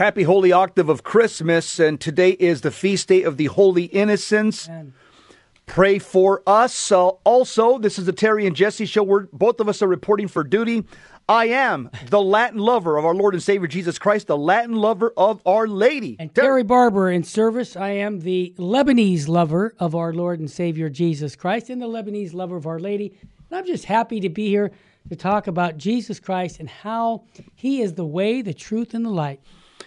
Happy Holy Octave of Christmas, and today is the feast day of the Holy Innocents. Amen. Pray for us. Uh, also, this is the Terry and Jesse show where both of us are reporting for duty. I am the Latin lover of our Lord and Savior Jesus Christ, the Latin lover of Our Lady. And Terry Barber in service. I am the Lebanese lover of our Lord and Savior Jesus Christ and the Lebanese lover of Our Lady. And I'm just happy to be here to talk about Jesus Christ and how he is the way, the truth, and the light.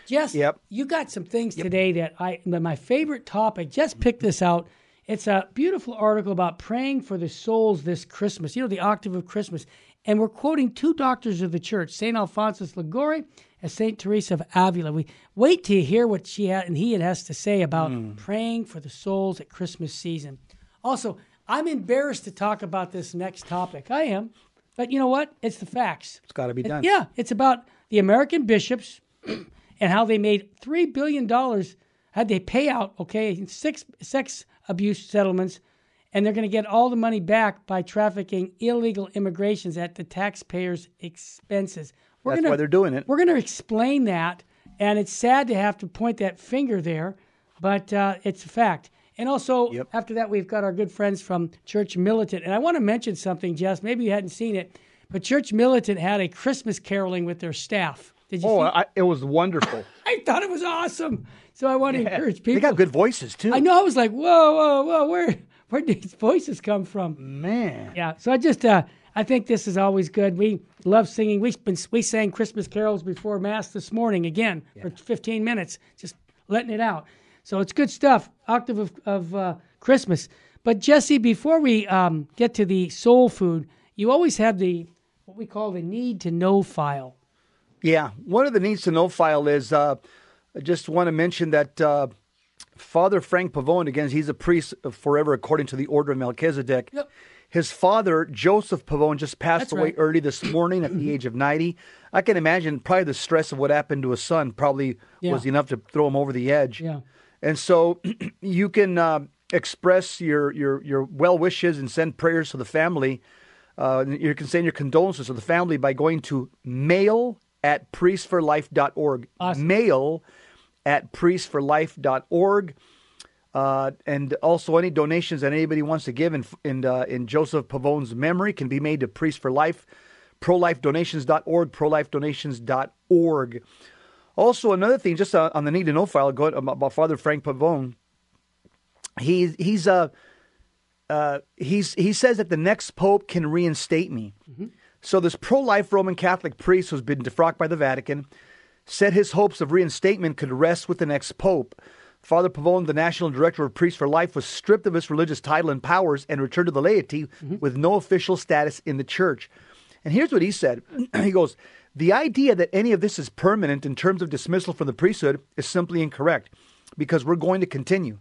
Jess, Yep. you got some things today that I, that my favorite topic, just pick this out. It's a beautiful article about praying for the souls this Christmas, you know, the octave of Christmas. And we're quoting two doctors of the church, St. Alphonsus Liguori and St. Teresa of Avila. We wait to hear what she had, and he has to say about hmm. praying for the souls at Christmas season. Also, I'm embarrassed to talk about this next topic. I am. But you know what? It's the facts. It's got to be It- done. yeah, it's about the American bishops and how they made three billion dollars had they pay out okay six sex abuse settlements, and they're going to get all the money back by trafficking illegal immigrations at the taxpayers' expenses. We're That's gonna, why they're doing it. We're going to explain that, and it's sad to have to point that finger there, but uh, it's a fact. And also, Yep. after that, we've got our good friends from Church Militant. And I want to mention something, Jess. Maybe you hadn't seen it, but Church Militant had a Christmas caroling with their staff. Did you Oh? I, it was wonderful. I thought it was awesome. So I want to encourage people. They got good voices, too. I know. I was like, whoa, whoa, whoa. Where where did these voices come from? Man. Yeah. So I just uh, I think this is always good. We love singing. We've been we sang Christmas carols before Mass this morning again for 15 minutes, just letting it out. So it's good stuff. Octave of, of uh, Christmas. But Jesse, before we um, get to the soul food, you always have the what we call the need to know file. Yeah, one of the needs to know file is uh, I just want to mention that uh, Father Frank Pavone, again, he's a priest forever according to the order of Melchizedek. Yep. His father, Joseph Pavone, just passed That's away right. early this morning at the age of 90. I can imagine probably the stress of what happened to his son probably Yeah. was enough to throw him over the edge. Yeah. And so you can uh, express your, your, your well wishes and send prayers to the family. Uh, you can send your condolences to the family by going to mail at priestforlife.org. Awesome. Mail at priestforlife.org. Uh, and also, any donations that anybody wants to give in in, uh, in Joseph Pavone's memory can be made to Priest for Life, prolifedonations.org, prolifedonations.org. Also, another thing, just uh, on the need to know file, go about, about Father Frank Pavone. He he's uh, uh, he's he says that the next pope can reinstate me. So this pro-life Roman Catholic priest who's been defrocked by the Vatican said his hopes of reinstatement could rest with the next pope. Father Pavone, the national director of Priests for Life, was stripped of his religious title and powers and returned to the laity with no official status in the church. And here's what he said. he goes, "The idea that any of this is permanent in terms of dismissal from the priesthood is simply incorrect, because we're going to continue."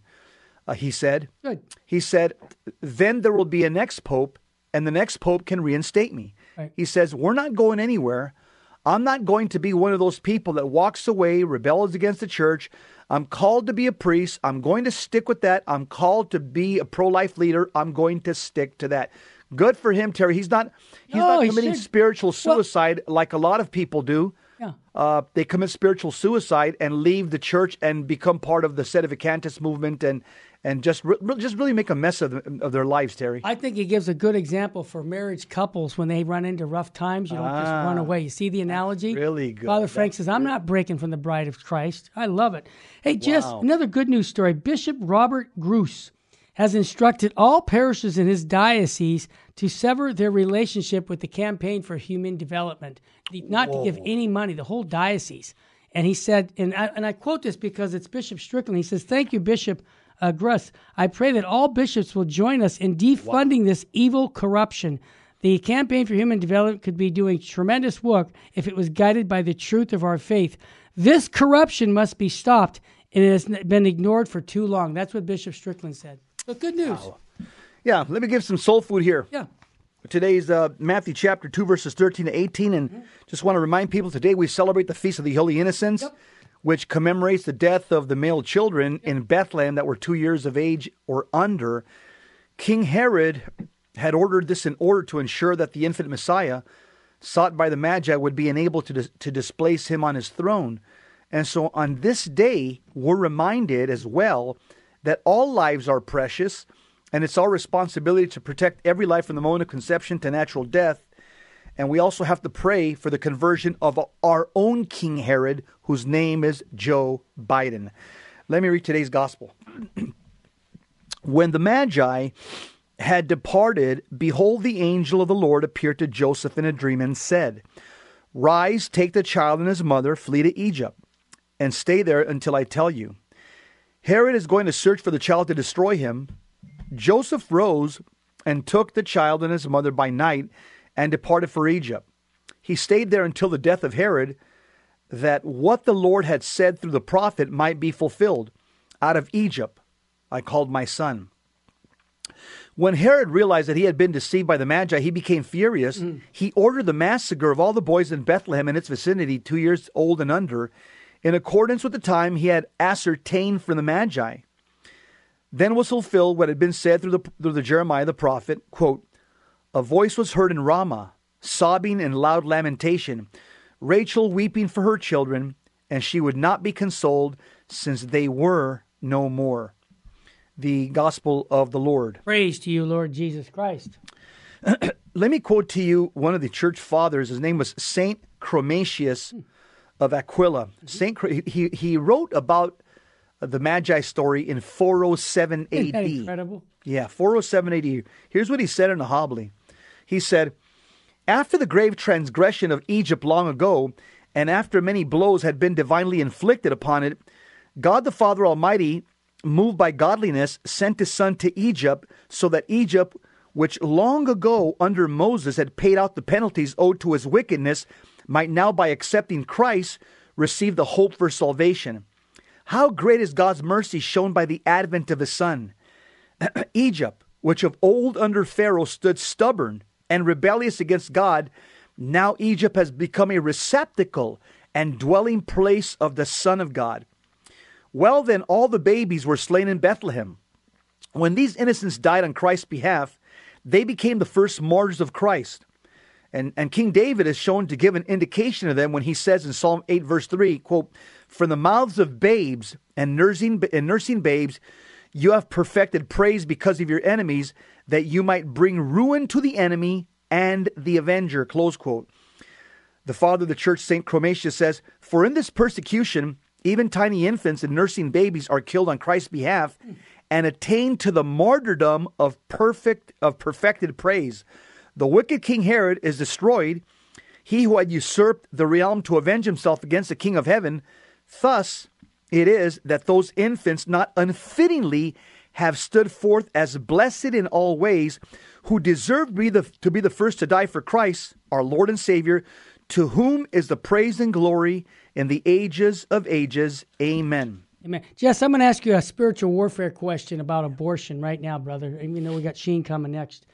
Uh, he said. Good. He said, then there will be a next pope, and the next pope can reinstate me. Right. He says, we're not going anywhere. I'm not going to be one of those people that walks away, rebels against the church. I'm called to be a priest. I'm going to stick with that. I'm called to be a pro life leader. I'm going to stick to that. Good for him, Terry. He's not he's No, not committing should. spiritual suicide like a lot of people do. Yeah. Uh, they commit spiritual suicide and leave the church and become part of the Sedevacantists movement and and just re- just really make a mess of, of their lives, Terry. I think he gives a good example for marriage couples when they run into rough times. You don't just run away. You see the analogy? Ah. really good. Father Frank says, I'm not breaking from the bride of Christ. I love it. Hey, Jess, Wow. another good news story. Bishop Robert Gruss has instructed all parishes in his diocese to sever their relationship with the Campaign for Human Development, not to give any money, the whole diocese. And he said, and I, and I quote this because it's Bishop Strickland. He says, Thank you, Bishop uh, Gruss. I pray that all bishops will join us in defunding this evil corruption. The Campaign for Human Development could be doing tremendous work if it was guided by the truth of our faith. This corruption must be stopped, and it has been ignored for too long. That's what Bishop Strickland said. But good news. yeah, let me give some soul food here. Yeah. Today's uh, Matthew chapter 2, verses 13 to 18. And just want to remind people today we celebrate the Feast of the Holy Innocents, Yep. Which commemorates the death of the male children in Bethlehem that were two years of age or under. King Herod had ordered this in order to ensure that the infant Messiah, sought by the Magi, would be enabled to, dis- to displace him on his throne. And so on this day, we're reminded as well that all lives are precious, and it's our responsibility to protect every life from the moment of conception to natural death. And we also have to pray for the conversion of our own King Herod, whose name is Joe Biden. Let me read today's gospel. when the Magi had departed, behold, the angel of the Lord appeared to Joseph in a dream and said, Rise, take the child and his mother, flee to Egypt, and stay there until I tell you. Herod is going to search for the child to destroy him. Joseph rose and took the child and his mother by night and departed for Egypt. He stayed there until the death of Herod, that what the Lord had said through the prophet might be fulfilled. Out of Egypt I called my son. When Herod realized that he had been deceived by the Magi, he became furious. Mm. He ordered the massacre of all the boys in Bethlehem and its vicinity, two years old and under, in accordance with the time he had ascertained from the Magi. Then was fulfilled what had been said through the, through the Jeremiah the prophet, quote, A voice was heard in Ramah, sobbing and loud lamentation, Rachel weeping for her children, and she would not be consoled, since they were no more the gospel of the Lord. Praise to you, Lord Jesus Christ. Let me quote to you one of the church fathers. His name was Saint Chromatius of Aquileia. Mm-hmm. Saint he he wrote about the Magi story in 407 AD. incredible? Yeah, 407 AD. Here's what he said in a homily. He said, "After the grave transgression of Egypt long ago, and after many blows had been divinely inflicted upon it, God the Father Almighty moved by godliness, sent his son to Egypt so that Egypt, which long ago under Moses had paid out the penalties owed to his wickedness, might now, by accepting Christ, receive the hope for salvation. How great is God's mercy shown by the advent of his son! Egypt, which of old under Pharaoh stood stubborn and rebellious against God, now Egypt has become a receptacle and dwelling place of the Son of God. Well, then, all the babies were slain in Bethlehem. When these innocents died on Christ's behalf, they became the first martyrs of Christ. And, and King David is shown to give an indication of them when he says in Psalm 8, verse 3, quote, From the mouths of babes and nursing, and nursing babes, you have perfected praise because of your enemies, that you might bring ruin to the enemy and the avenger. Close quote. The father of the church, St. Chromatius, says, For in this persecution, even tiny infants and nursing babies are killed on Christ's behalf and attain to the martyrdom of perfect of perfected praise. The wicked King Herod is destroyed, he who had usurped the realm to avenge himself against the King of heaven. Thus it is that those infants not unfittingly have stood forth as blessed in all ways, who deserve to be the, to be the first to die for Christ, our Lord and Savior, to whom is the praise and glory in the ages of ages. Amen. Amen. Jess, I'm going to ask you a spiritual warfare question about abortion right now, brother. Even though we got Sheen coming next,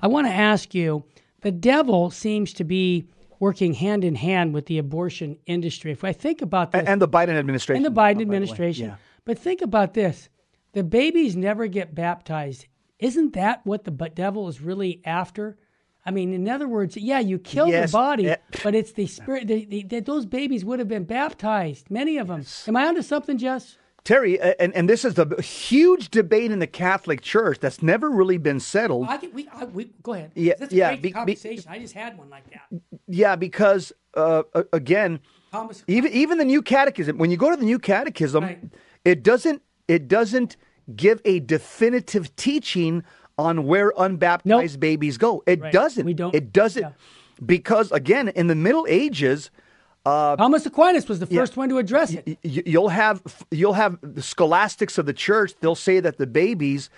I want to ask you the devil seems to be working hand in hand with the abortion industry. If I think about this, and the Biden administration, and the Biden oh, administration, the yeah. but think about this: the babies never get baptized. Isn't that what the devil is really after? I mean, in other words, yeah, you kill yes. the body, eh. but it's the spirit. that those babies would have been baptized, many of them. Yes. Am I onto something, Jess? Terry, and, and this is a huge debate in the Catholic Church that's never really been settled. I can, we, I, we, go ahead. Yeah, that's yeah. Be, conversation. Be, I just had one like that. Yeah, because uh, again, Thomas, even even the New Catechism. When you go to the New Catechism, right. it doesn't it doesn't give a definitive teaching on where unbaptized nope. babies go. It right. doesn't. We don't. It doesn't yeah. because again, in the Middle Ages. Uh, Thomas Aquinas was the first yeah, one to address it. Y- you'll have you'll have the scholastics of the church. They'll say that the babies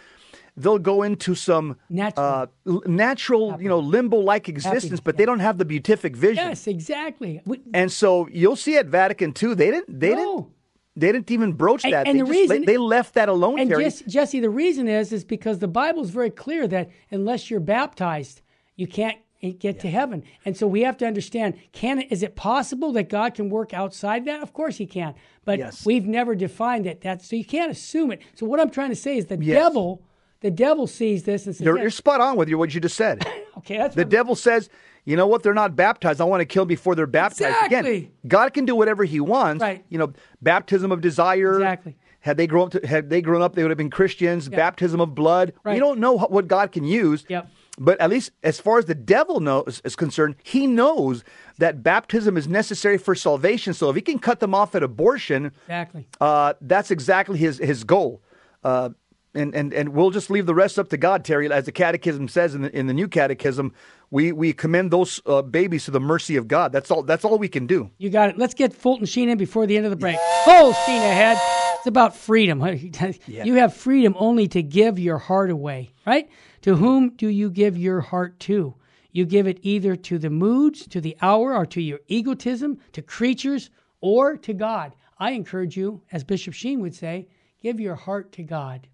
they'll go into some natural, uh, natural you know, limbo-like existence, but yeah. they don't have the beatific vision. Yes, exactly. We, and so you'll see at Vatican II, they didn't, they no. didn't, they didn't even broach that. And, and they the just, reason they left that alone. And Terry. Jesse, the reason is is because the Bible is very clear that unless you're baptized, you can't get yeah. to heaven. And so we have to understand: can is it possible that God can work outside that? Of course He can, but yes. we've never defined it. That so you can't assume it. So what I'm trying to say is the yes. devil, the devil sees this and says, "You're, you're spot on with you what you just said." Okay, that's The devil says, you know what? They're not baptized. I want to kill before they're baptized. Exactly. Again, God can do whatever He wants. Right. You know, baptism of desire. Exactly. Had they grown up, to, had they grown up, they would have been Christians. Baptism of blood. Right. We don't know what God can use. Yep. But at least as far as the devil knows is concerned, he knows that baptism is necessary for salvation. So if he can cut them off at abortion, exactly. uh, that's exactly his his goal. Uh, and, and and we'll just leave the rest up to God, Terry. As the Catechism says in the in the New Catechism, we we commend those uh, babies to the mercy of God. That's all. That's all we can do. You got it. Let's get Fulton Sheen in before the end of the break. Full Sheen ahead. It's about freedom. You have freedom only to give your heart away, right? To whom do you give your heart to? You give it either to the moods, to the hour, or to your egotism, to creatures, or to God. I encourage you, as Bishop Sheen would say, give your heart to God.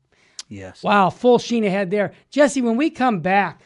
Yes. Wow, full sheen ahead there. Jesse, when we come back,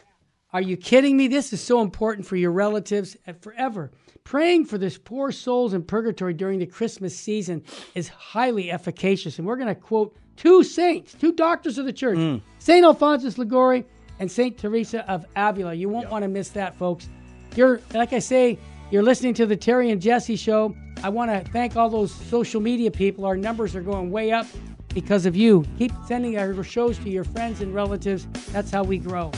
are you kidding me? This is so important for your relatives forever. Praying for this poor souls in purgatory during the Christmas season is highly efficacious. And we're going to quote two saints, two doctors of the church, mm. St. Alphonsus Liguori and St. Teresa of Avila. You won't want to miss that, folks. You're, like I say, you're listening to the Terry and Jesse show. I want to thank all those social media people. Our numbers are going way up because of you. Keep sending our shows to your friends and relatives. That's how we grow.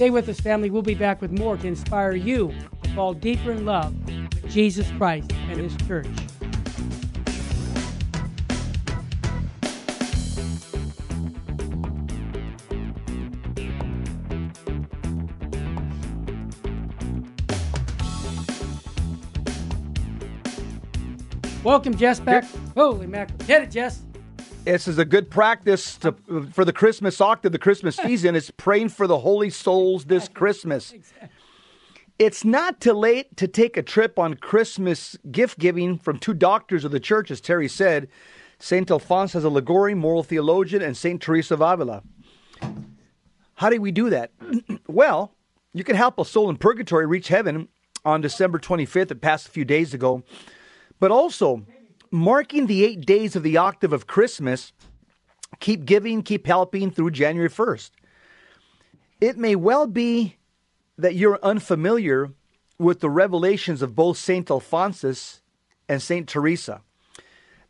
Stay with us, family. We'll be back with more to inspire you to fall deeper in love with Jesus Christ and His church. Welcome, Jess, back. Holy mackerel. Get it, Jess. This is a good practice to, for the Christmas octave, the Christmas season. is praying for the holy souls this Christmas. It's not too late to take a trip on Christmas gift giving from two doctors of the church, as Terry said St. Alphonsus of Liguori, moral theologian, and St. Teresa of Avila. How do we do that? well, you can help a soul in purgatory reach heaven on December 25th. It passed a few days ago. But also, marking the eight days of the octave of Christmas, keep giving, keep helping through January 1st. It may well be that you're unfamiliar with the revelations of both St. Alphonsus and St. Teresa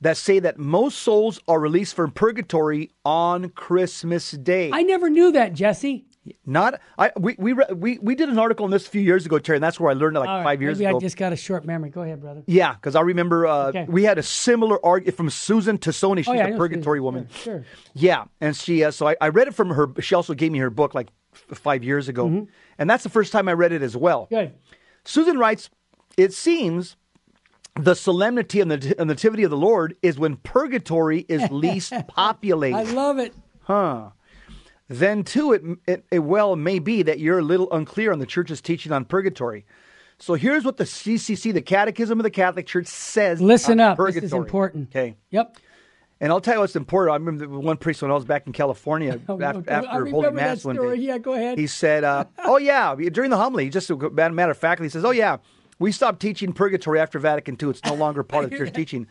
that say that most souls are released from purgatory on Christmas Day. I never knew that, Jesse. Not I we we we we did an article on this a few years ago, Terry, and that's where I learned it like right, five years maybe ago. I just got a short memory. Go ahead, brother. Yeah, because I remember uh, Okay. we had a similar argument from Susan Tassone. She's Oh, yeah, a purgatory Susan. woman. Sure, sure. Yeah, and she uh, so I, I read it from her. She also gave me her book like f- five years ago, and that's the first time I read it as well. Mm-hmm. Good. Susan writes, "It seems the solemnity and the nativity of the Lord is when purgatory is least populated." I love it. Huh. Then, too, it, it, it well may be that you're a little unclear on the church's teaching on purgatory. So here's what the CCC, the Catechism of the Catholic Church, says. Listen up. Purgatory. This is important. Okay. Yep. And I'll tell you what's important. I remember one priest when I was back in California after, after Holy Mass one day. Yeah, go ahead. He said, uh, "Oh yeah," during the homily, just a matter of fact, he says, "Oh yeah, we stopped teaching purgatory after Vatican II. It's no longer part of the church teaching."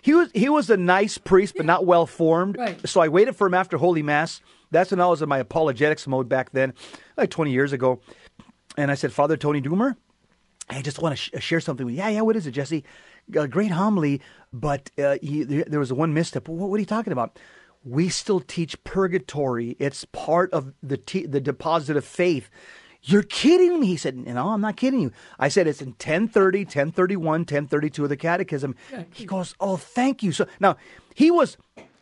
He was he was a nice priest, but not well formed. Right. So I waited for him after Holy Mass. That's when I was in my apologetics mode back then, like 20 years ago. And I said, Father Tony Doomer, I just want to sh- share something with you. Yeah, yeah, what is it, Jesse? A great homily, but uh, he, there, was one misstep. What, what are you talking about? We still teach purgatory. It's part of the te- the deposit of faith. You're kidding me. He said, No, I'm not kidding you. I said, It's in 1030, 1031, 1032 of the Catechism. He goes, Oh, thank you. So now he was.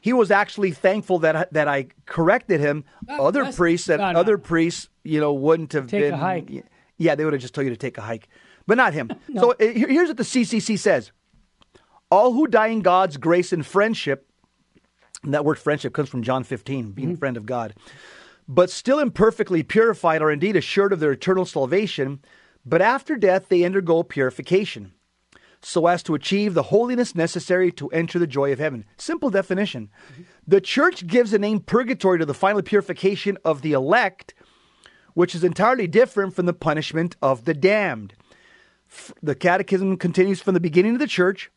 He was actually thankful that I, that I corrected him. Other priests, that no, no. other priests, you know, wouldn't have Take a been. hike. Yeah, they would have just told you to take a hike, but not him. So uh, here's what the CCC says: All who die in God's grace and friendship. And that word friendship comes from John 15, being Mm-hmm. a friend of God. But still imperfectly purified are indeed assured of their eternal salvation. But after death, they undergo purification so as to achieve the holiness necessary to enter the joy of heaven. Simple definition. The church gives the name purgatory to the final purification of the elect, which is entirely different from the punishment of the damned. The catechism continues from the beginning of the church.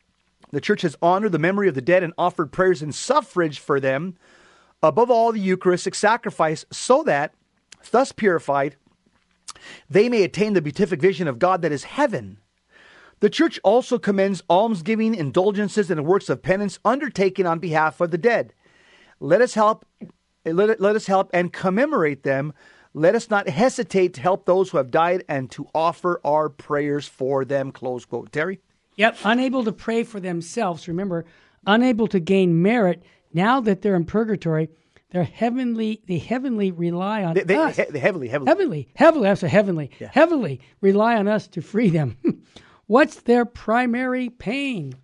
The church has honored the memory of the dead and offered prayers and suffrage for them, above all the Eucharistic sacrifice, so that, thus purified, they may attain the beatific vision of God that is heaven. The church also commends almsgiving, indulgences, and works of penance undertaken on behalf of the dead. Let us help let, let us help and commemorate them. Let us not hesitate to help those who have died and to offer our prayers for them. Close quote. Terry? Yep, unable to pray for themselves. Remember, unable to gain merit now that they're in purgatory. They're heavenly. They heavenly rely on They, they, us. he- heavily, heavily. heavily, heavily. That's a heavenly. Heavily rely on us to free them. What's their primary pain?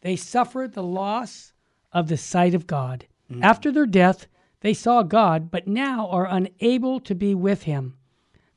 They suffer the loss of the sight of God. Mm. After their death, they saw God, but now are unable to be with Him.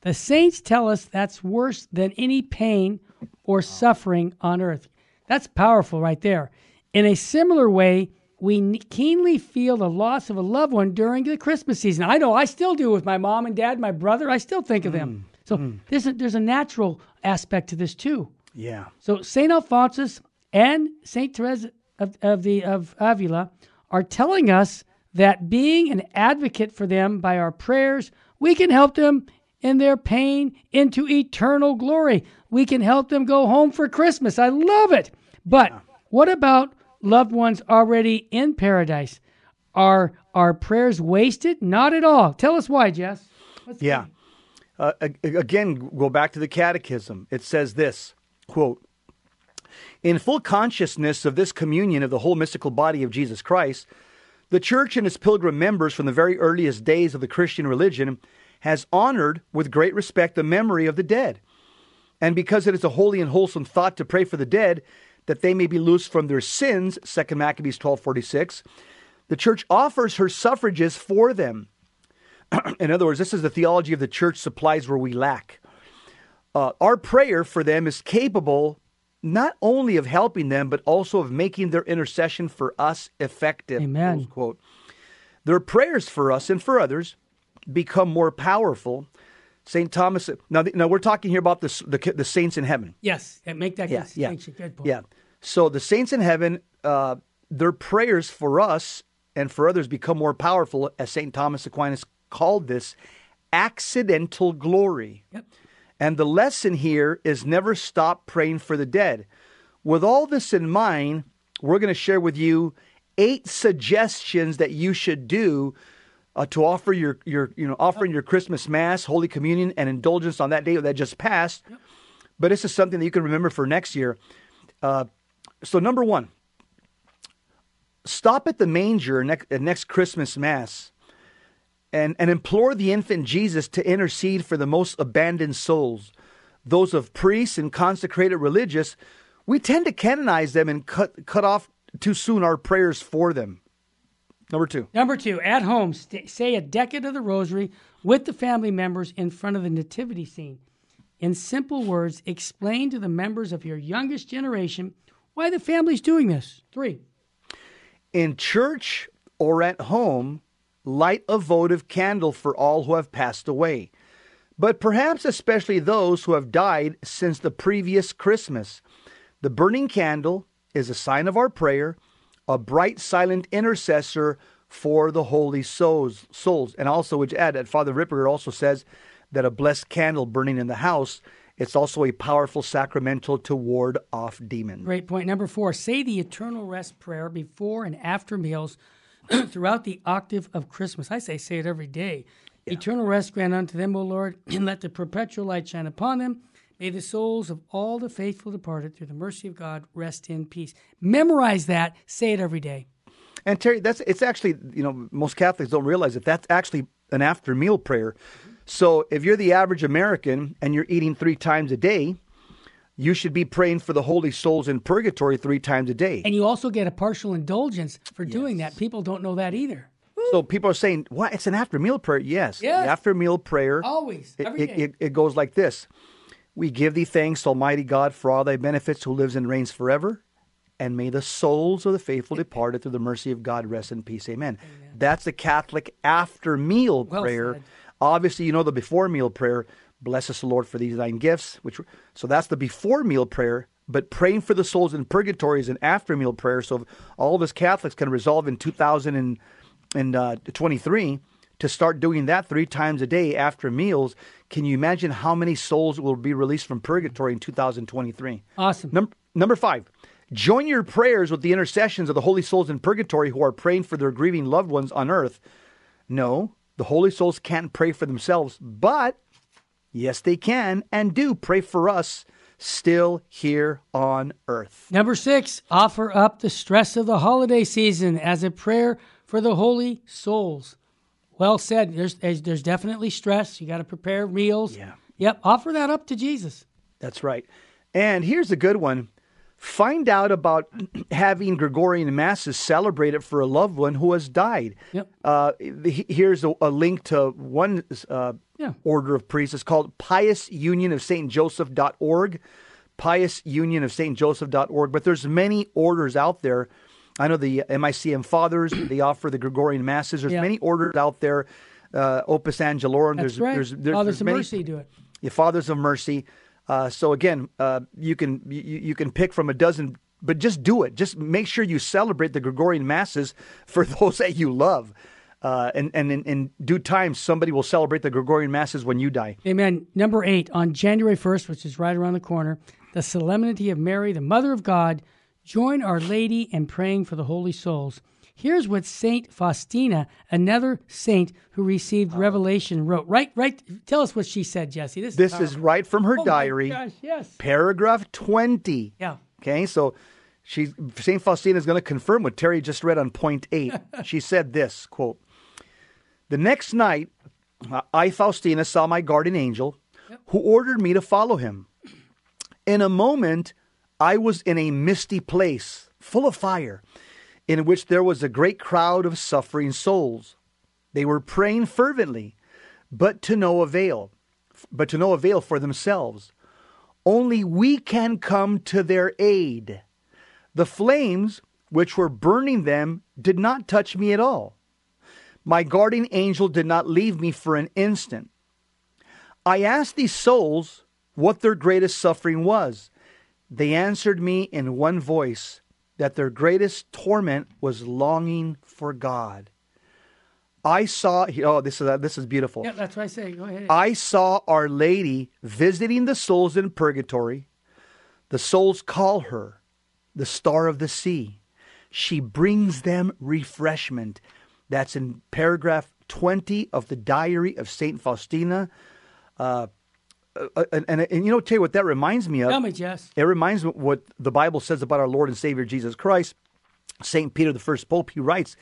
The saints tell us that's worse than any pain or suffering on earth. That's powerful right there. In a similar way, we keenly feel the loss of a loved one during the Christmas season. I know I still do with my mom and dad, my brother. I still think of them. Mm. So mm. there's a, there's a natural aspect to this too. Yeah. So Saint Alphonsus and Saint Therese of, of the of Avila are telling us that being an advocate for them by our prayers, we can help them in their pain into eternal glory. We can help them go home for Christmas. I love it. But what about loved ones already in paradise? Are our prayers wasted? Not at all. Tell us why, Jess. Let's Yeah. Uh, again, go back to the catechism. It says this quote, In full consciousness of this communion of the whole mystical body of Jesus Christ, the Church and its pilgrim members from the very earliest days of the Christian religion has honored with great respect the memory of the dead. And because it is a holy and wholesome thought to pray for the dead, that they may be loosed from their sins, 2 Maccabees 1246, the church offers her suffrages for them. In other words, this is the theology of the church supplies where we lack. Uh, our prayer for them is capable not only of helping them, but also of making their intercession for us effective. Amen. quote. Their prayers for us and for others become more powerful. St. Thomas, now, now we're talking here about the, the, the saints in heaven. Yes, and make that Yeah, yeah. Good point. yeah. So the saints in heaven, uh, their prayers for us and for others become more powerful, as St. Thomas Aquinas called this accidental glory. Yep. And the lesson here is never stop praying for the dead. With all this in mind, we're going to share with you eight suggestions that you should do uh, to offer your, your, you know, offering your Christmas Mass, Holy Communion, and indulgence on that day that just passed. But this is something that you can remember for next year. Uh, so, number one, stop at the manger next, next Christmas Mass and, and implore the infant Jesus to intercede for the most abandoned souls, those of priests and consecrated religious. We tend to canonize them and cut, cut off too soon our prayers for them. Number two. Number two, at home, st- say a decade of the rosary with the family members in front of the nativity scene. In simple words, explain to the members of your youngest generation why the family's doing this. Three, In church or at home, light a votive candle for all who have passed away, but perhaps especially those who have died since the previous Christmas. The burning candle is a sign of our prayer, a bright, silent intercessor for the holy souls. souls. And also, would add that Father Ripperger also says that a blessed candle burning in the house, it's also a powerful sacramental to ward off demons. great point. Number four, say the eternal rest prayer before and after meals throughout the octave of Christmas. I say, say it every day. Eternal rest grant unto them, O Lord, and let the perpetual light shine upon them. May the souls of all the faithful departed through the mercy of God rest in peace. Memorize that. Say it every day. And Terry, that's it's actually you know most Catholics don't realize that that's actually an after meal prayer. So if you're the average American and you're eating three times a day, you should be praying for the holy souls in purgatory three times a day. And you also get a partial indulgence for doing that. People don't know that either. So people are saying, "What? It's an after meal prayer." Yes, Yes. after meal prayer. Always, It, every it, day. it, it goes like this: We give thee thanks, Almighty God, for all thy benefits, who lives and reigns forever. And may the souls of the faithful departed through the mercy of God rest in peace. Amen. That's the Catholic after meal Well prayer. said. Obviously, you know the before meal prayer. Bless us, Lord, for these thine gifts. Which so that's the before meal prayer. But praying for the souls in purgatory is an after meal prayer. So if all of us Catholics can resolve in 2023 uh, to start doing that three times a day after meals, can you imagine how many souls will be released from purgatory in 2023? Awesome. Num- number five, join your prayers with the intercessions of the holy souls in purgatory who are praying for their grieving loved ones on earth. No, the holy souls can't pray for themselves, but yes, they can and do pray for us still here on earth. Number six, offer up the stress of the holiday season as a prayer for the holy souls. Well said. There's there's definitely stress. You got to prepare meals. Yeah. Yep. Offer that up to Jesus. That's right. And here's a good one. Find out about having Gregorian masses celebrated for a loved one who has died. Yep. Uh, here's a, a link to one uh, Yeah. order of priests. It's called Pious Union of St. Joseph.org. Pious Union of St. Joseph.org. But there's many orders out there. I know the MICM Fathers, they offer the Gregorian masses. There's Yeah. many orders out there. Uh, Opus Angelorum. That's there's, right. There's, there's, Fathers there's of many- Mercy do it. the Fathers of Mercy. Uh, so again, uh, you can you, you can pick from a dozen, but just do it. Just make sure you celebrate the Gregorian masses for those that you love, uh, and and in, in due time, somebody will celebrate the Gregorian masses when you die. Amen. Number eight, on January 1st, which is right around the corner, the Solemnity of Mary, the Mother of God. Join Our Lady in praying for the holy souls. Here's what Saint Faustina, another saint who received oh. revelation, wrote. Right, right. Tell us what she said, Jesse. This, This is is right from her Oh diary, gosh, yes. paragraph twenty. Yeah. Okay, so she Saint Faustina is going to confirm what Terry just read on point eight. she said this quote: "The next night, I Faustina saw my guardian angel, who ordered me to follow him. In a moment, I was in a misty place, full of fire, in which there was a great crowd of suffering souls. They were praying fervently, but to no avail, but to no avail for themselves." Only we can come to their aid. The flames which were burning them did not touch me at all. My guardian angel did not leave me for an instant. I asked these souls what their greatest suffering was. They answered me in one voice that their greatest torment was longing for God. I saw, oh, this is, this is beautiful. Yeah, that's what I say. Go ahead. I saw Our Lady visiting the souls in purgatory. The souls call her the star of the sea. She brings them refreshment. That's in paragraph 20 of the diary of St. Faustina. Uh, uh, and, and, and you know, tell you what that reminds me of? Tell me, Jess. It reminds me what the Bible says about our Lord and Savior Jesus Christ. St. Peter, the first pope, he writes,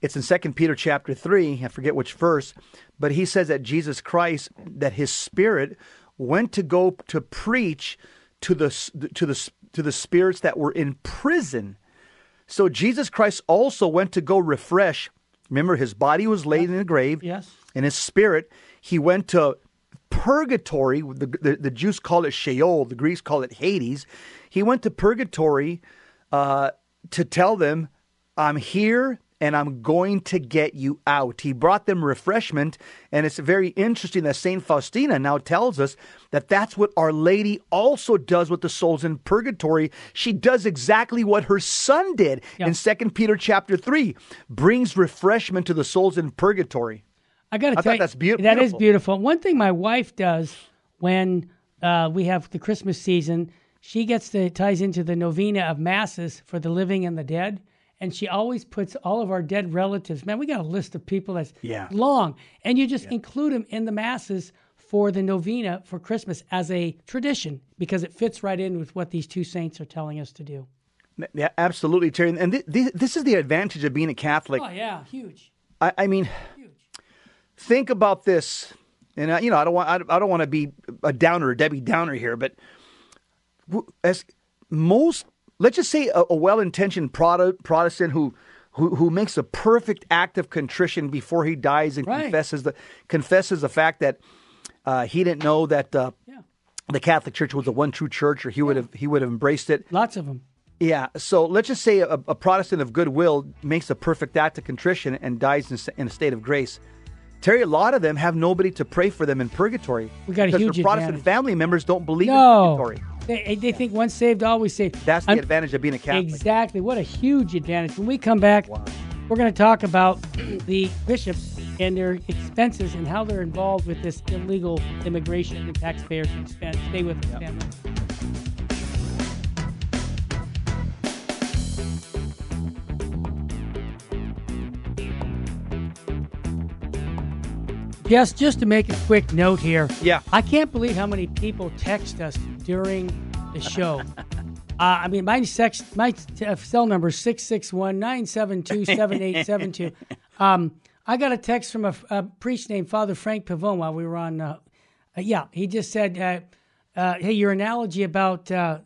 it's in Second Peter chapter 3, I forget which verse, but he says that Jesus Christ, that his spirit went to go to preach to the, to the, to the spirits that were in prison. So Jesus Christ also went to go refresh. Remember, his body was laid in the grave. Yes. And his spirit, he went to purgatory. The, the, the Jews call it Sheol, the Greeks call it Hades. He went to purgatory uh, to tell them, I'm here and I'm going to get you out. He brought them refreshment, and it's very interesting that Saint Faustina now tells us that that's what Our Lady also does with the souls in purgatory. She does exactly what her son did in Second Peter chapter three, brings refreshment to the souls in purgatory. I got to tell you, that's beau- That is beautiful. beautiful. One thing my wife does when uh, we have the Christmas season, she gets the ties into the novena of masses for the living and the dead, and she always puts all of our dead relatives. Man, we got a list of people that's Yeah. long, and you just include them in the masses for the novena for Christmas as a tradition because it fits right in with what these two saints are telling us to do. Yeah, absolutely, Terry. And th- th- this is the advantage of being a Catholic. Oh yeah, huge, I, I mean. Think about this. And uh, you know, I don't want I, I don't want to be a downer, a Debbie Downer here, but as most, let's just say a, a well-intentioned Protestant who, who who makes a perfect act of contrition before he dies and Right. confesses the confesses the fact that uh, he didn't know that uh, Yeah, the Catholic Church was the one true church, or he would have he would have embraced it. lots of them. Yeah. So let's just say a, a Protestant of goodwill makes a perfect act of contrition and dies in, in a state of grace. Terry, a lot of them have nobody to pray for them in purgatory. We got a because huge their Protestant advantage. family members don't believe in No, purgatory. they, eh, they think once saved, always saved. That's the I'm- advantage of being a Catholic. Exactly. What a huge advantage. When we come back, we're going to talk about the bishops and their expenses and how they're involved with this illegal immigration and taxpayers' expense. Stay with us, family. Yes, just to make a quick note here. Yeah. I can't believe how many people text us during the show. Uh, I mean, my sex, my t- uh, cell number is 661 972 7872. Um, I got a text from a, a priest named Father Frank Pavone while we were on. Uh, uh, yeah, he just said, uh, uh, "Hey, your analogy about uh,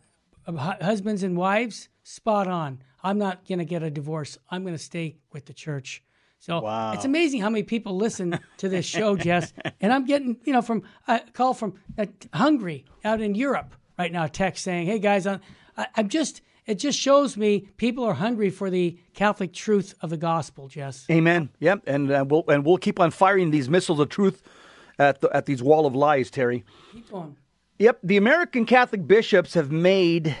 husbands and wives, spot on. I'm not going to get a divorce. I'm going to stay with the church." So Wow. it's amazing how many people listen to this show, Jess. And I'm getting, you know, from a call from uh, Hungary out in Europe right now, text saying, "Hey guys, I'm, I, I'm just." It just shows me people are hungry for the Catholic truth of the gospel, Jess. Amen. Yep. And uh, we'll and we'll keep on firing these missiles of truth at the, at these wall of lies, Terry. Keep going. Yep, the American Catholic bishops have made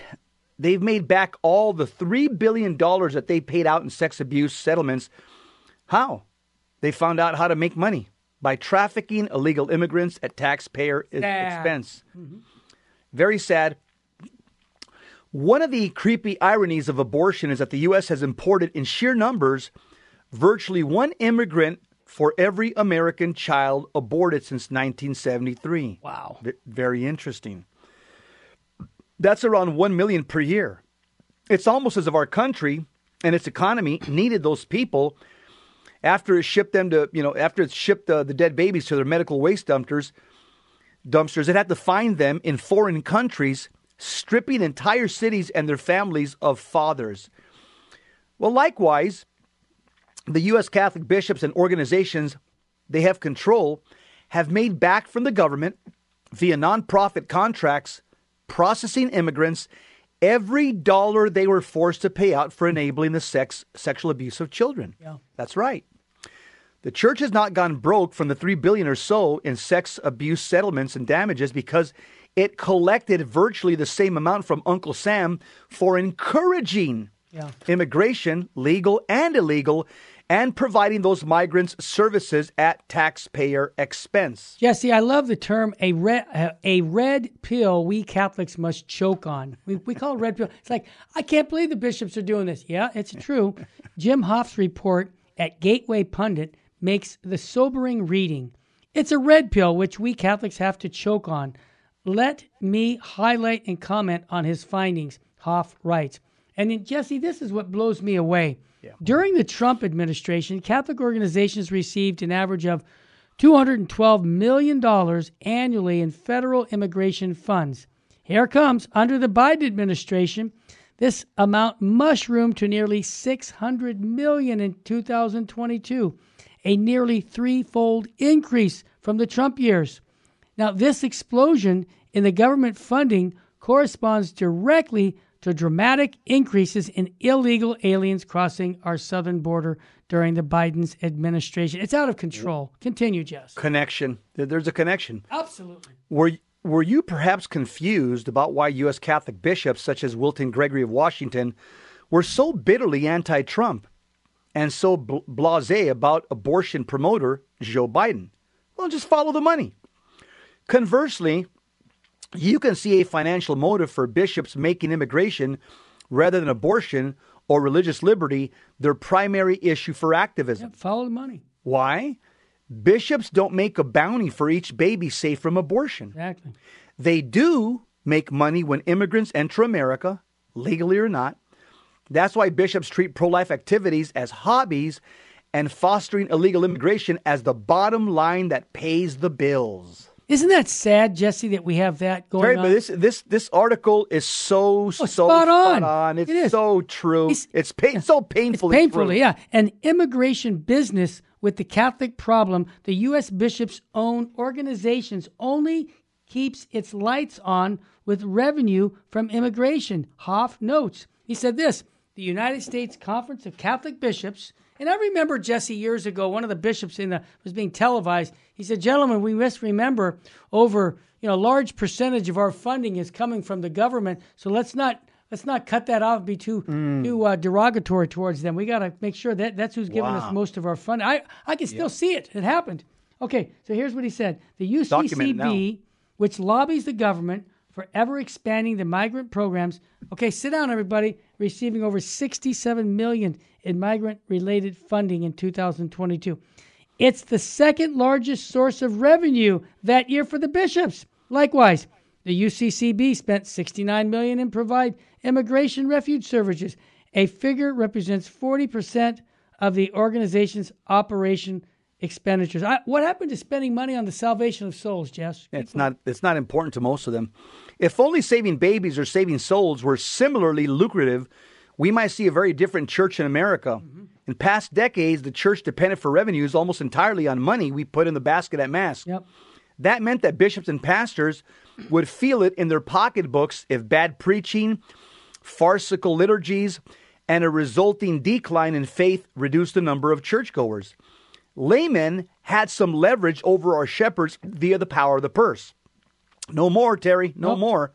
they've made back all the 3 billion dollars that they paid out in sex abuse settlements. How? They found out how to make money by trafficking illegal immigrants at taxpayer expense. Mm-hmm. Very sad. One of the creepy ironies of abortion is that the U.S. has imported in sheer numbers virtually one immigrant for every American child aborted since 1973. Wow. V- very interesting. That's around 1 million per year. It's almost as if our country and its economy needed those people after it shipped them to, you know, after it shipped uh, the dead babies to their medical waste dumpsters, dumpsters, it had to find them in foreign countries, stripping entire cities and their families of fathers. Well, likewise, the U.S. Catholic bishops and organizations they have control have made back from the government via nonprofit contracts processing immigrants every dollar they were forced to pay out for enabling the sex sexual abuse of children. Yeah. That's right. The church has not gone broke from the 3 billion or so in sex abuse settlements and damages because it collected virtually the same amount from Uncle Sam for encouraging Yeah. immigration, legal and illegal, and providing those migrants services at taxpayer expense. Jesse, I love the term a red uh, a red pill we Catholics must choke on. We, we call it red pill. It's like I can't believe the bishops are doing this. Yeah, it's true. Jim Hoft's report at Gateway Pundit makes the sobering reading. It's a red pill which we Catholics have to choke on. Let me highlight and comment on his findings. Hoft writes, and then Jesse, this is what blows me away. During the Trump administration, Catholic organizations received an average of $212 million annually in federal immigration funds. Here comes, under the Biden administration, this amount mushroomed to nearly 600 million in 2022, a nearly threefold increase from the Trump years. Now, this explosion in the government funding corresponds directly to dramatic increases in illegal aliens crossing our southern border during the Biden's administration. It's out of control. Continue, Jess. Connection. There's a connection. Absolutely. Were were you perhaps confused about why U.S. Catholic bishops such as Wilton Gregory of Washington were so bitterly anti-Trump and so bl- blasé about abortion promoter Joe Biden? Well, just follow the money. Conversely, you can see a financial motive for bishops making immigration rather than abortion or religious liberty their primary issue for activism. Yep, follow the money. Why? Bishops don't make a bounty for each baby safe from abortion. Exactly. They do make money when immigrants enter America, legally or not. That's why bishops treat pro life activities as hobbies and fostering illegal immigration as the bottom line that pays the bills. Isn't that sad, Jesse, that we have that going Terry, on? but this this this article is so oh, so spot on. It's It is. so true. It's- It's, pain, so painfully Painfully, true. yeah. An immigration business with the Catholic problem, the U.S. bishops' own organizations only keeps its lights on with revenue from immigration. Hoft notes. He said this the United States Conference of Catholic Bishops. And I remember Jesse years ago, one of the bishops in the was being televised. He said, "Gentlemen, we must remember over you know a large percentage of our funding is coming from the government, so let's not let's not cut that off. Be too Mm. too uh, derogatory towards them. We got to make sure that that's who's giving us most of our fund. I I can still see it. It happened. Okay, so here's what he said: the Document it now. USCCB, which lobbies the government for ever expanding the migrant programs. Okay, sit down, everybody. Receiving over 67 million in migrant-related funding in 2022. It's the second largest source of revenue that year for the bishops. Likewise, the USCCB spent 69 million in provide immigration refuge services. A figure represents 40% of the organization's operation expenditures. I, what happened to spending money on the salvation of souls, Jess? It's not. It's not important to most of them. If only saving babies or saving souls were similarly lucrative, we might see a very different church in America. Mm-hmm. In past decades, the church depended for revenues almost entirely on money we put in the basket at mass. Yep. That meant that bishops and pastors would feel it in their pocketbooks if bad preaching, farcical liturgies, and a resulting decline in faith reduced the number of churchgoers. Laymen had some leverage over our shepherds via the power of the purse. No more, Terry, no Nope. more.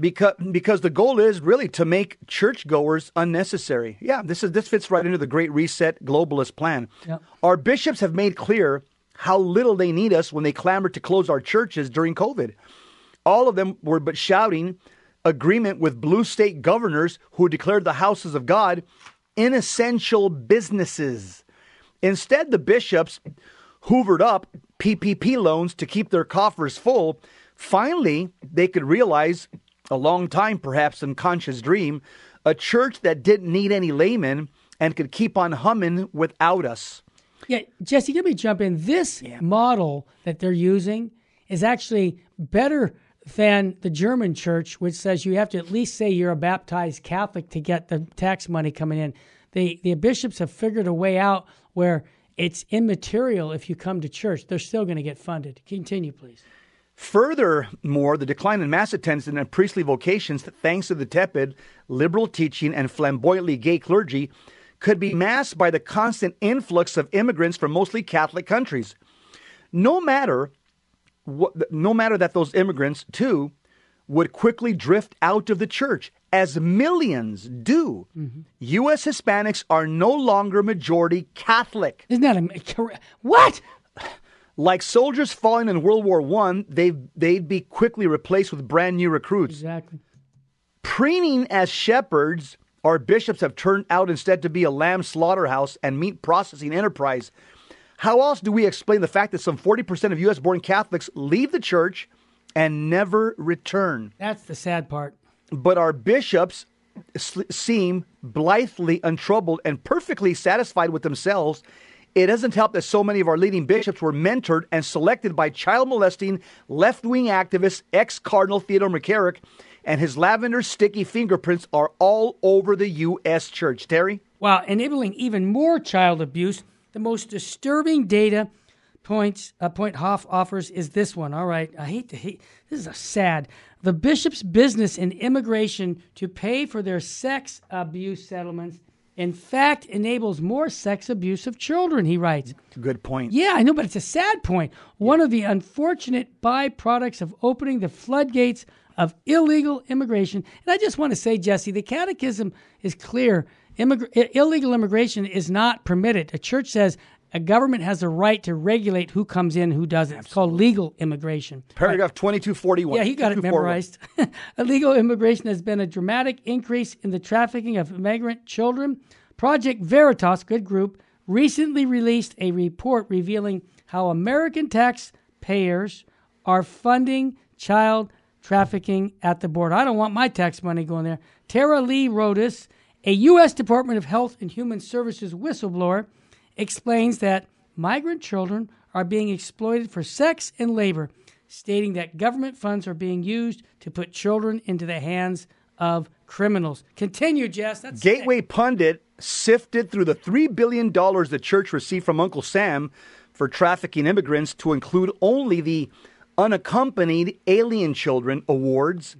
Because because the goal is really to make churchgoers unnecessary. Yeah, this is this fits right into the Great Reset globalist plan. Yep. Our bishops have made clear how little they need us when they clamored to close our churches during COVID. All of them were but shouting agreement with blue state governors who declared the houses of God inessential businesses. Instead, the bishops hoovered up PPP loans to keep their coffers full. Finally, they could realize, a long time perhaps unconscious dream, a church that didn't need any laymen and could keep on humming without us. Yeah, Jesse, let me jump in. This model that they're using is actually better than the German church, which says you have to at least say you're a baptized Catholic to get the tax money coming in. The the bishops have figured a way out where it's immaterial if you come to church. They're still going to get funded. Continue, please. Furthermore, the decline in mass attendance and priestly vocations, thanks to the tepid, liberal teaching and flamboyantly gay clergy, could be masked by the constant influx of immigrants from mostly Catholic countries. No matter what, no matter that those immigrants too would quickly drift out of the church, as millions do. U.S. Hispanics are no longer majority Catholic. Isn't that a? What? Like soldiers falling in World War One, they they'd be quickly replaced with brand new recruits. Exactly. Preening as shepherds, our bishops have turned out instead to be a lamb slaughterhouse and meat processing enterprise. How else do we explain the fact that some 40% of U.S. born Catholics leave the church and never return? That's the sad part. But our bishops seem blithely untroubled and perfectly satisfied with themselves. It doesn't help that so many of our leading bishops were mentored and selected by child molesting left wing activist ex Cardinal Theodore McCarrick, and his lavender sticky fingerprints are all over the U.S. church. Terry? While enabling even more child abuse, the most disturbing data points uh, point Hoft offers is this one. All right, I hate to hate. This is a sad. The bishop's business in immigration to pay for their sex abuse settlements, in fact, enables more sex abuse of children. He writes. Good point. Yeah, I know, but it's a sad point. One of the unfortunate byproducts of opening the floodgates of illegal immigration. And I just want to say, Jesse, the catechism is clear. Illegal immigration is not permitted. A church says a government has a right to regulate who comes in, who doesn't. It's called legal immigration. Paragraph 2241. Yeah, he got it 2241. memorized. Illegal immigration has been a dramatic increase in the trafficking of immigrant children. Project Veritas, good group, recently released a report revealing how American taxpayers are funding child trafficking at the border. I don't want my tax money going there. Tara Lee Rodas, a U.S. Department of Health and Human Services whistleblower, explains that migrant children are being exploited for sex and labor, stating that government funds are being used to put children into the hands of criminals. Continue, Jess. That's Gateway Pundit sifted through the $3 billion the church received from Uncle Sam for trafficking immigrants to include only the Unaccompanied Alien Children Awards.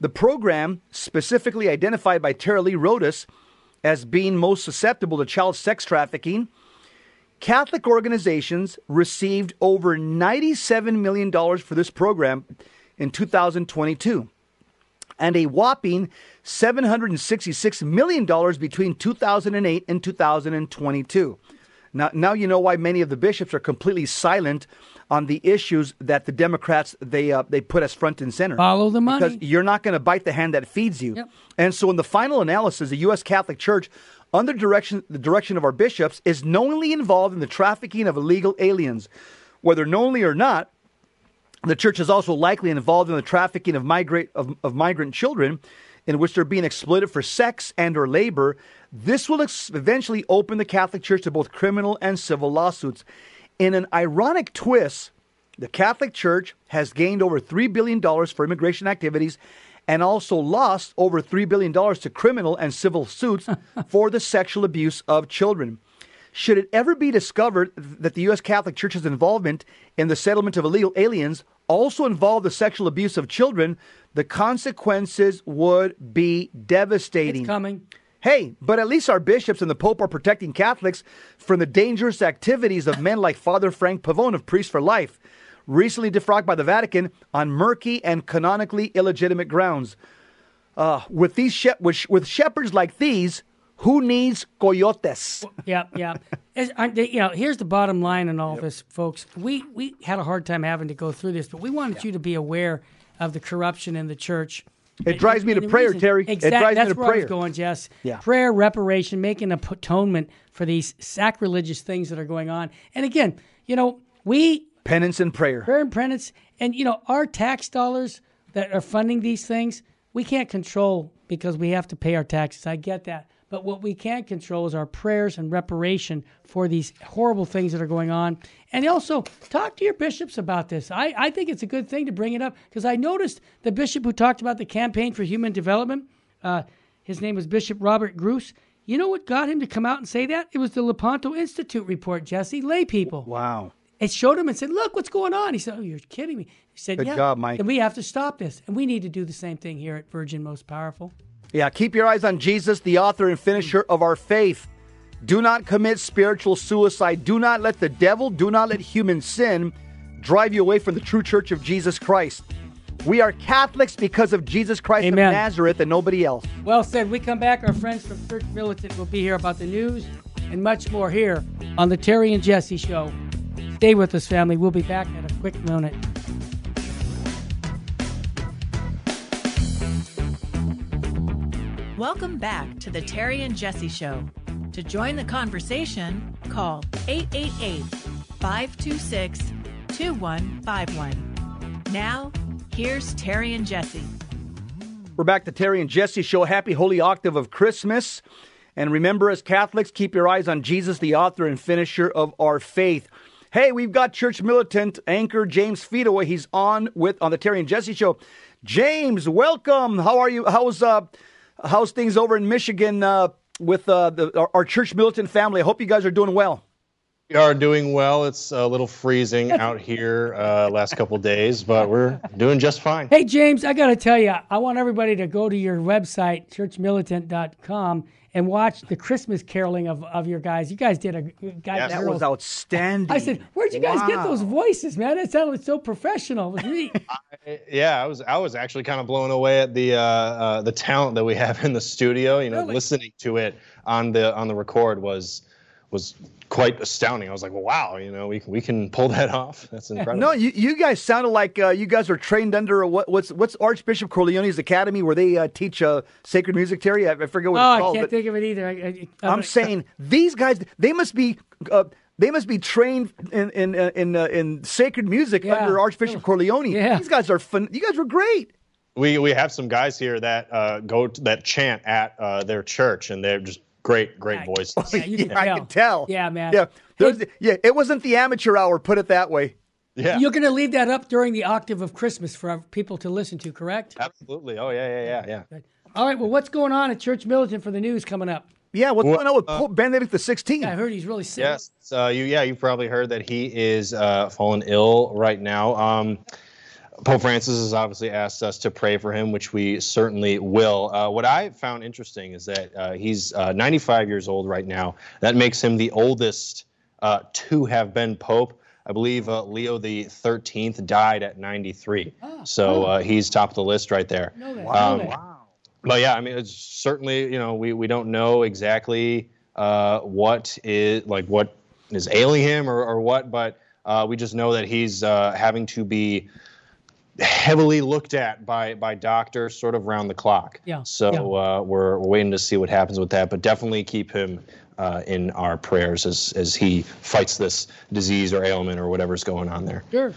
The program, specifically identified by Tara Lee Rodas as being most susceptible to child sex trafficking, Catholic organizations received over $97 million for this program in 2022. and a whopping $766 million between 2008 and 2022. Now, now you know why many of the bishops are completely silent on the issues that the Democrats they uh, they put as front and center. Follow the money. Because you're not going to bite the hand that feeds you. Yep. And so, in the final analysis, the U.S. Catholic Church, under direction the direction of our bishops, is knowingly involved in the trafficking of illegal aliens, whether knowingly or not. The church is also likely involved in the trafficking of migrate of, of migrant children, in which they're being exploited for sex and or labor. This will ex- eventually open the Catholic Church to both criminal and civil lawsuits. In an ironic twist, the Catholic Church has gained over $3 billion for immigration activities and also lost over $3 billion to criminal and civil suits for the sexual abuse of children. Should it ever be discovered that the U.S. Catholic Church's involvement in the settlement of illegal aliens also involved the sexual abuse of children, the consequences would be devastating. It's coming. Hey, but at least our bishops and the Pope are protecting Catholics from the dangerous activities of men like Father Frank Pavone of Priests for Life, recently defrocked by the Vatican on murky and canonically illegitimate grounds. Uh, with these she- with, with shepherds like these, who needs coyotes? Yeah, yeah. You know, here's the bottom line in all this, folks. We we had a hard time having to go through this, but we wanted you to be aware of the corruption in the church. It drives me to prayer, reason- Terry. It Exact- drives me that's to where I was prayer. going, Jess. Yeah. Prayer, reparation, making atonement for these sacrilegious things that are going on. And again, you know, we Penance and prayer. prayer and penance, and you know, our tax dollars that are funding these things, we can't control because we have to pay our taxes. I get that. But what we can control is our prayers and reparation for these horrible things that are going on. And also, talk to your bishops about this. I, I think it's a good thing to bring it up because I noticed the bishop who talked about the campaign for human development, uh, his name was Bishop Robert Gruss. You know what got him to come out and say that? It was the Lepanto Institute report, Jesse. Lay people. Wow. It showed him and said, "Look, what's going on?" He said, "Oh, you're kidding me." He said, Good "Yeah, job, Mike. And we have to stop this, and we need to do the same thing here at Virgin Most Powerful." Yeah, keep your eyes on Jesus, the author and finisher of our faith. Do not commit spiritual suicide. Do not let the devil, do not let human sin drive you away from the true church of Jesus Christ. We are Catholics because of Jesus Christ Amen. of Nazareth and nobody else. Well said. We come back. Our friends from Church Militant will be here about the news and much more here on the Terry and Jesse Show. Stay with us, family. We'll be back in a quick minute. Welcome back to the Terry and Jesse Show. To join the conversation, call 888 526 2151. Now, here's Terry and Jesse. We're back to Terry and Jesse Show. Happy Holy Octave of Christmas. And remember, as Catholics, keep your eyes on Jesus, the author and finisher of our faith. Hey, we've got church militant anchor James Feedaway. He's on with on the Terry and Jesse Show. James, welcome. How are you? How's uh, how's things over in Michigan uh, with uh, the, our, our church militant family? I hope you guys are doing well. We are doing well. It's a little freezing out here uh, last couple days, but we're doing just fine. Hey, James, I got to tell you, I want everybody to go to your website, churchmilitant.com, and watch the Christmas caroling of, of your guys. You guys did a guys Yes. That girls. was outstanding. I said, "Where'd you guys get those voices, man? That sounded so professional." It was neat. Yeah, I was I was actually kind of blown away at the uh, uh, the talent that we have in the studio. You know, Really? listening to it on the on the record was was quite astounding. I was like, well, wow, you know, we we can pull that off. That's incredible. No, you, you guys sounded like uh, you guys are trained under a, what, what's what's Archbishop Cordileone's academy where they uh, teach uh, sacred music. Terry, I, I forget what oh, it's I can't but think of it either. I, I, I'm saying these guys, they must be. Uh, they must be trained in in uh, in, uh, in sacred music Yeah. under Archbishop Corleone. Yeah. These guys are fun. You guys were great. we we have some guys here that uh, go to, that chant at uh, their church, and they're just great, great Yeah. voices. Yeah, you can I tell. can tell. Yeah, man. Yeah, There's, yeah. It wasn't the amateur hour. Put it that way. yeah, You're going to leave that up during the octave of Christmas for people to listen to, correct? absolutely. Oh yeah, yeah, yeah, yeah. All right. Well, what's going on at Church Militant for the news coming up? Yeah. What's Well, going on with Pope Benedict the Sixteenth? I heard he's really sick. Yes. Uh, you yeah, you've probably heard that he is uh, fallen ill right now. Um, Pope Francis has obviously asked us to pray for him, which we certainly will. Uh, what I found interesting is that uh, he's uh, 95 years old right now. That makes him the oldest uh, to have been Pope. I believe uh, Leo the 13th died at 93. so uh, he's top of the list right there. Know that. Um, Wow. But yeah, I mean, it's certainly you know we, we don't know exactly uh, what is like what is ailing him or, or what, but uh, we just know that he's uh, having to be heavily looked at by by doctors sort of round the clock. Yeah, So yeah. Uh, we're, we're waiting to see what happens with that, but definitely keep him uh, in our prayers as as he fights this disease or ailment or whatever's going on there. Sure.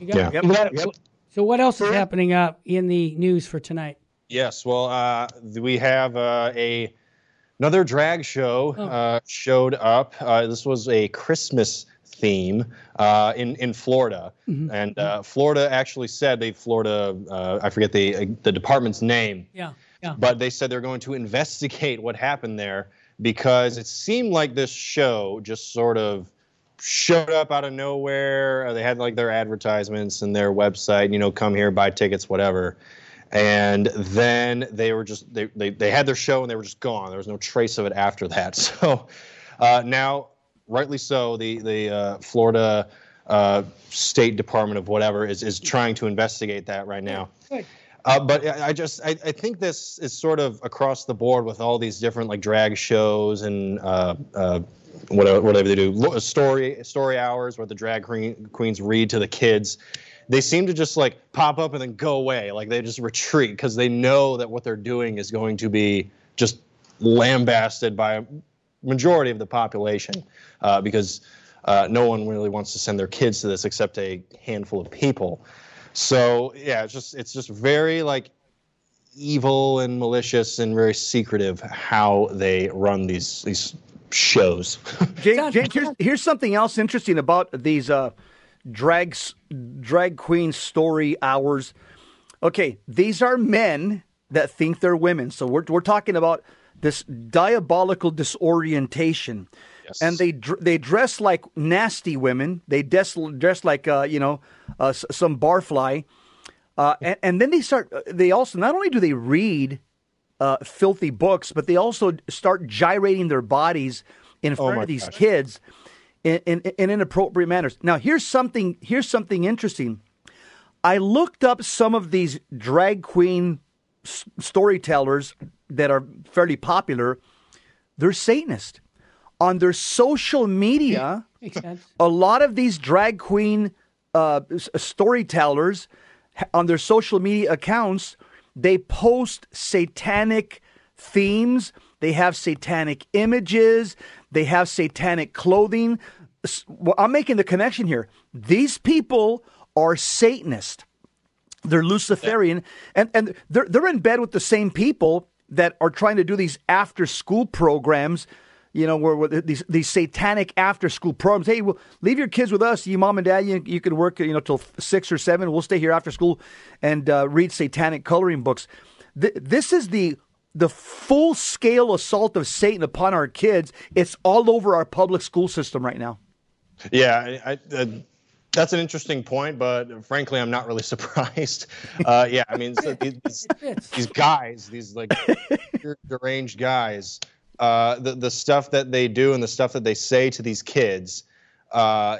You got Yeah. it. Yep. That- Yep. So what else is happening up in the news for tonight? Yes, well, uh, we have uh, a another drag show Oh. uh, showed up. Uh, this was a Christmas theme uh, in in Florida, Mm-hmm. and uh, Florida actually said they Florida uh, I forget the the department's name, Yeah. Yeah. but they said they're going to investigate what happened there because it seemed like this show just sort of showed up out of nowhere. Uh, They had like their advertisements and their website, you know, come here, buy tickets, whatever. And then they were just they, they, they had their show and they were just gone. There was no trace of it after that. So uh, now, rightly so, the the uh, Florida uh, State Department of whatever is is trying to investigate that right now. Uh, but I just I, I think this is sort of across the board with all these different like drag shows and uh, uh, whatever whatever they do story story hours where the drag queen, queens read to the kids. They seem to just like pop up and then go away. Like they just retreat because they know that what they're doing is going to be just lambasted by majority of the population uh, because uh, no one really wants to send their kids to this except a handful of people. So yeah, it's just it's just very like evil and malicious and very secretive how they run these these shows. James, Sounds- James here's, here's something else interesting about these uh, drag s- drag queen story hours. Okay, these are men that think they're women. So we're we're talking about this diabolical disorientation, Yes. and they dr- they dress like nasty women. They dress dress like uh, you know uh, s- some barfly, uh, and, and then they start. They also not only do they read uh, filthy books, but they also start gyrating their bodies in front Oh of these gosh. kids in, in, in inappropriate manners. Now, here's something. Here's something interesting. I looked up some of these drag queen s- storytellers that are fairly popular. They're Satanist. On their social media, a lot of these drag queen uh, storytellers on their social media accounts they post satanic themes. They have satanic images. They have satanic clothing. I'm making the connection here. These people are satanist. They're Luciferian, and, and they're, they're in bed with the same people that are trying to do these after school programs, you know, where, where these, these satanic after school programs. Hey, well, leave your kids with us. You mom and dad, you, you can work, you know, till six or seven. We'll stay here after school and uh, read satanic coloring books. Th- this is the the full scale assault of Satan upon our kids. It's all over our public school system right now. Yeah, I, I, that's an interesting point, but frankly, I'm not really surprised. Uh, yeah, I mean, so these, these guys, these like deranged guys, uh, the the stuff that they do and the stuff that they say to these kids uh,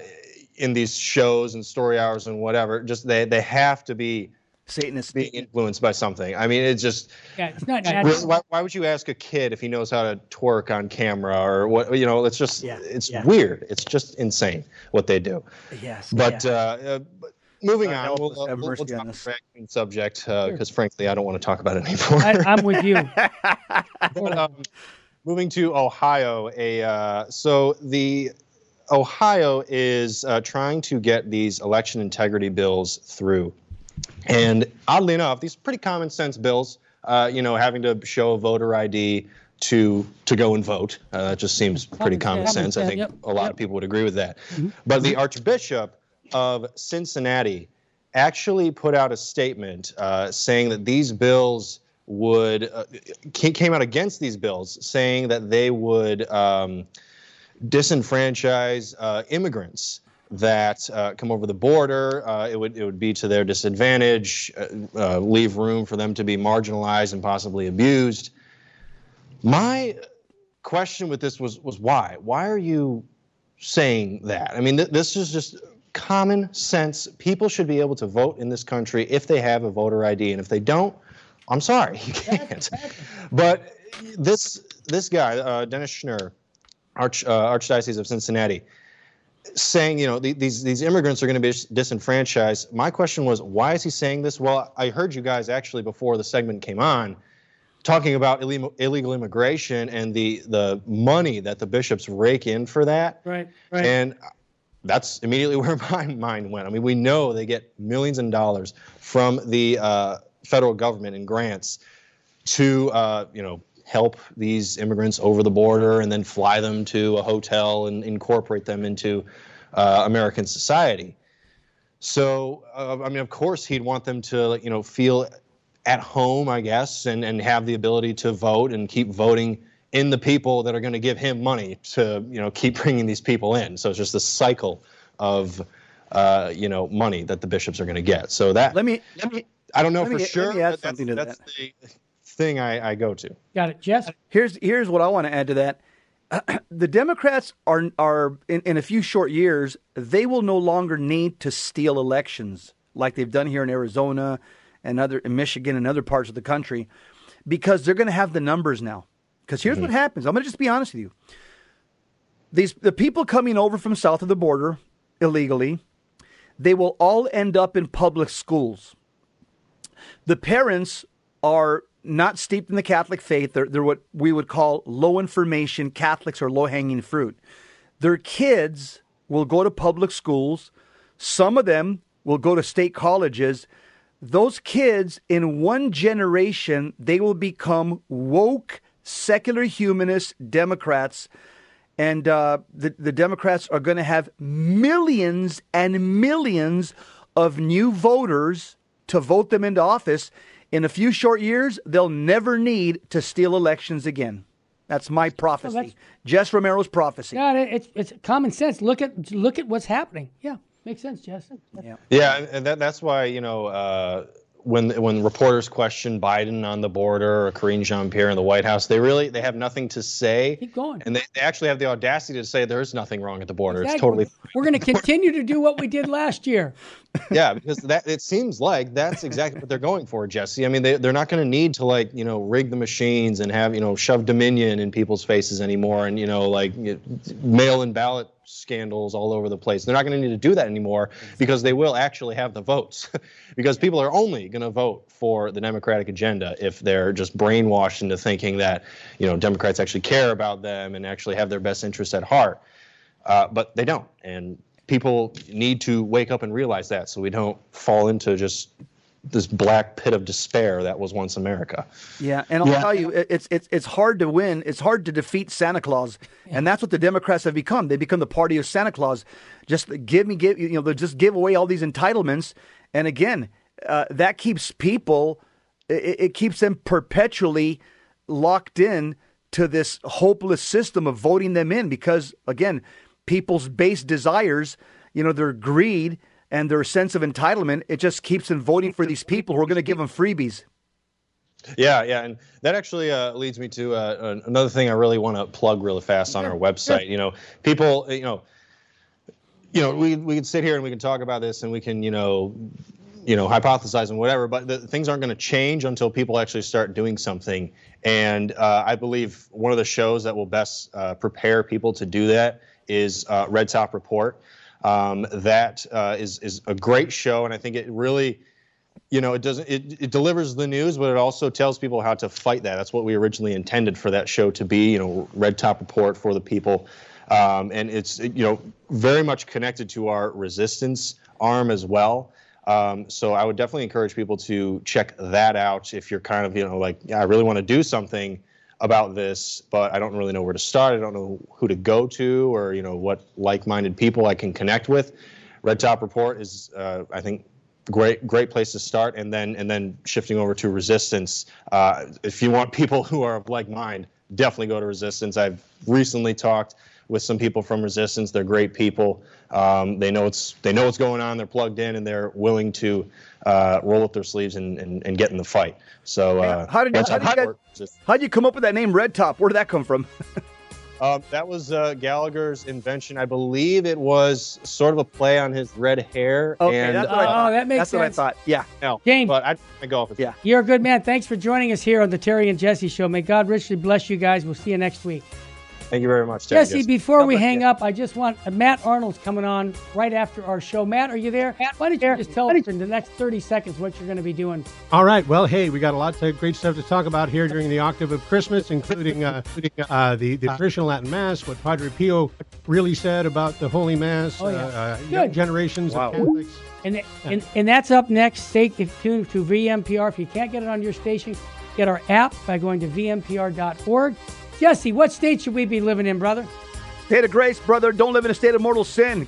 in these shows and story hours and whatever, just they they have to be Satanist. being influenced by something. I mean, it's just Yeah, it's not Really, natural. why, why would you ask a kid if he knows how to twerk on camera or what? You know, it's just Yeah, it's yeah. weird. It's just insane what they do. Yes. But, yeah. uh, uh, but moving God on, we'll, us, uh, have we'll, mercy we'll on talk us. about the subject because, frankly, I don't want to talk about it anymore. I, I'm with you. But, um, moving to Ohio, a uh, so the Ohio is uh, trying to get these election integrity bills through, and oddly enough, these pretty common sense bills. Uh, you know, having to show a voter ID to to go and vote. Uh, that just seems pretty Common sense. I think yep, a lot yep. of people would agree with that. But the Archbishop of Cincinnati actually put out a statement uh, saying that these bills would uh, came out against these bills, saying that they would um, disenfranchise uh, immigrants that uh, come over the border. Uh, it would it would be to their disadvantage, uh, uh, leave room for them to be marginalized and possibly abused. My question with this was was why? Why are you saying that. I mean, th- this is just common sense. People should be able to vote in this country if they have a voter ID, and if they don't, I'm sorry, you can't. But this this guy, uh, Dennis Schnurr, Arch, uh, Archdiocese of Cincinnati, saying, you know, the, these these immigrants are going to be disenfranchised. My question was, why is he saying this? Well, I heard you guys actually before the segment came on talking about illegal, illegal immigration and the the money that the bishops rake in for that. Right. Right. And that's immediately where my mind went. I mean, we know they get millions of dollars from the uh, federal government in grants to, uh, you know, help these immigrants over the border and then fly them to a hotel and incorporate them into uh, American society. So, uh, I mean, of course, he'd want them to, you know, feel at home, I guess, and, and have the ability to vote and keep voting in the people that are going to give him money to, you know, keep bringing these people in. So it's just a cycle of, uh, you know, money that the bishops are going to get. So that let me let me. I don't know for sure. Let me add something that's, to that. the thing I, I go to. Got it, Jess. Here's here's what I want to add to that. the Democrats are are in, in a few short years they will no longer need to steal elections like they've done here in Arizona and other in Michigan and other parts of the country because they're going to have the numbers now. Because here's what mm-hmm. happens. I'm going to just be honest with you. These the people coming over from south of the border illegally, they will all end up in public schools. The parents are not steeped in the Catholic faith. They're, they're what we would call low information Catholics or low hanging fruit. Their kids will go to public schools. Some of them will go to state colleges. Those kids, in one generation, they will become woke, secular humanist Democrats. And uh, the, the Democrats are going to have millions and millions of new voters to vote them into office. In a few short years, they'll never need to steal elections again. That's my prophecy. that's- Jess Romero's prophecy. Got it. It's it's common sense. Look at look at what's happening. Yeah, makes sense, Jess. Yeah. Yeah, and- and that, that's why you know uh, when when reporters question Biden on the border or Karine Jean Pierre in the White House, they really they have nothing to say. Keep going. And they, they actually have the audacity to say there is nothing wrong at the border. It's Exactly. totally We're going to continue to do what we did last year. yeah, because that it seems like that's exactly what they're going for, Jesse. I mean, they they're not going to need to like you know rig the machines and have you know shove Dominion in people's faces anymore, and you know like mail-in ballot scandals all over the place. They're not going to need to do that anymore because they will actually have the votes, because people are only going to vote for the Democratic agenda if they're just brainwashed into thinking that you know Democrats actually care about them and actually have their best interests at heart. Uh, but they don't, and people need to wake up and realize that so we don't fall into just this black pit of despair that was once America. Yeah, and I'll tell you, it's it's it's hard to win. It's hard to defeat Santa Claus, and that's what the Democrats have become. They become the party of Santa Claus. Just give me, give you know, they just give away all these entitlements, and again, uh, that keeps people. It, it keeps them perpetually locked in to this hopeless system of voting them in because again, people's base desires, you know, their greed and their sense of entitlement, it just keeps them voting for these people who are going to give them freebies. Yeah, yeah, and that actually uh, leads me to uh, another thing I really want to plug really fast on our website. You know, people, you know, you know, we we can sit here and we can talk about this and we can, you know, you know, hypothesize and whatever, but the, things aren't going to change until people actually start doing something. And uh, I believe one of the shows that will best uh, prepare people to do that is uh, Red Top Report. Um, that uh, is is a great show, and I think it really you know, it doesn't it, it delivers the news, but it also tells people how to fight that. That's what we originally intended for that show to be, you know, red top report for the people. Um, and it's you know very much connected to our resistance arm as well. Um, so I would definitely encourage people to check that out if you're kind of you know like yeah, I really want to do something about this, but I don't really know where to start. I don't know who to go to or you know what like-minded people I can connect with. Red Top Report is uh, I think great great place to start and then and then shifting over to resistance uh, if you want people who are of like mind definitely go to resistance i've recently talked with some people from resistance they're great people um, they know it's they know what's going on they're plugged in and they're willing to uh, roll up their sleeves and, and, and get in the fight so uh, How did you- how did you Report, just- How'd you come up with that name, Red Top? Where did that come from? Um, that was uh, Gallagher's invention. I believe it was sort of a play on his red hair. Okay, and, that's what I Oh, thought. that makes sense. that's what I thought. Yeah. no, James. But I, I golf. is- Yeah. You're a good man. Thanks for joining us here on the Terry and Jesse Show. May God richly bless you guys. We'll see you next week. Thank you very much, Terry. Jesse, before we hang you. up, I just want uh, Matt Arnold's coming on right after our show. Matt, are you there? Matt, Why don't you just tell us in the next 30 seconds what you're going to be doing? All right. Well, hey, we got a lot of great stuff to talk about here during the octave of Christmas, including uh, uh, the, the traditional Latin Mass, what Padre Pio really said about the Holy Mass, Oh, yeah. uh, uh, Good. young generations Wow. of Catholics. And, and, and that's up next. Stay tuned to VMPR. If you can't get it on your station, get our app by going to vmpr.org. Jesse, what state should we be living in, brother? State of grace, brother. Don't live in a state of mortal sin.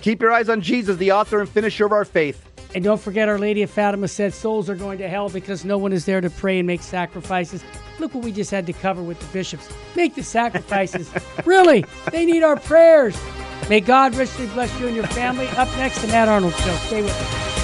Keep your eyes on Jesus, the author and finisher of our faith. And don't forget, Our Lady of Fatima said souls are going to hell because no one is there to pray and make sacrifices. Look what we just had to cover with the bishops. Make the sacrifices. really, they need our prayers. May God richly bless you and your family. Up next, the Matt Arnold Show. Stay with us.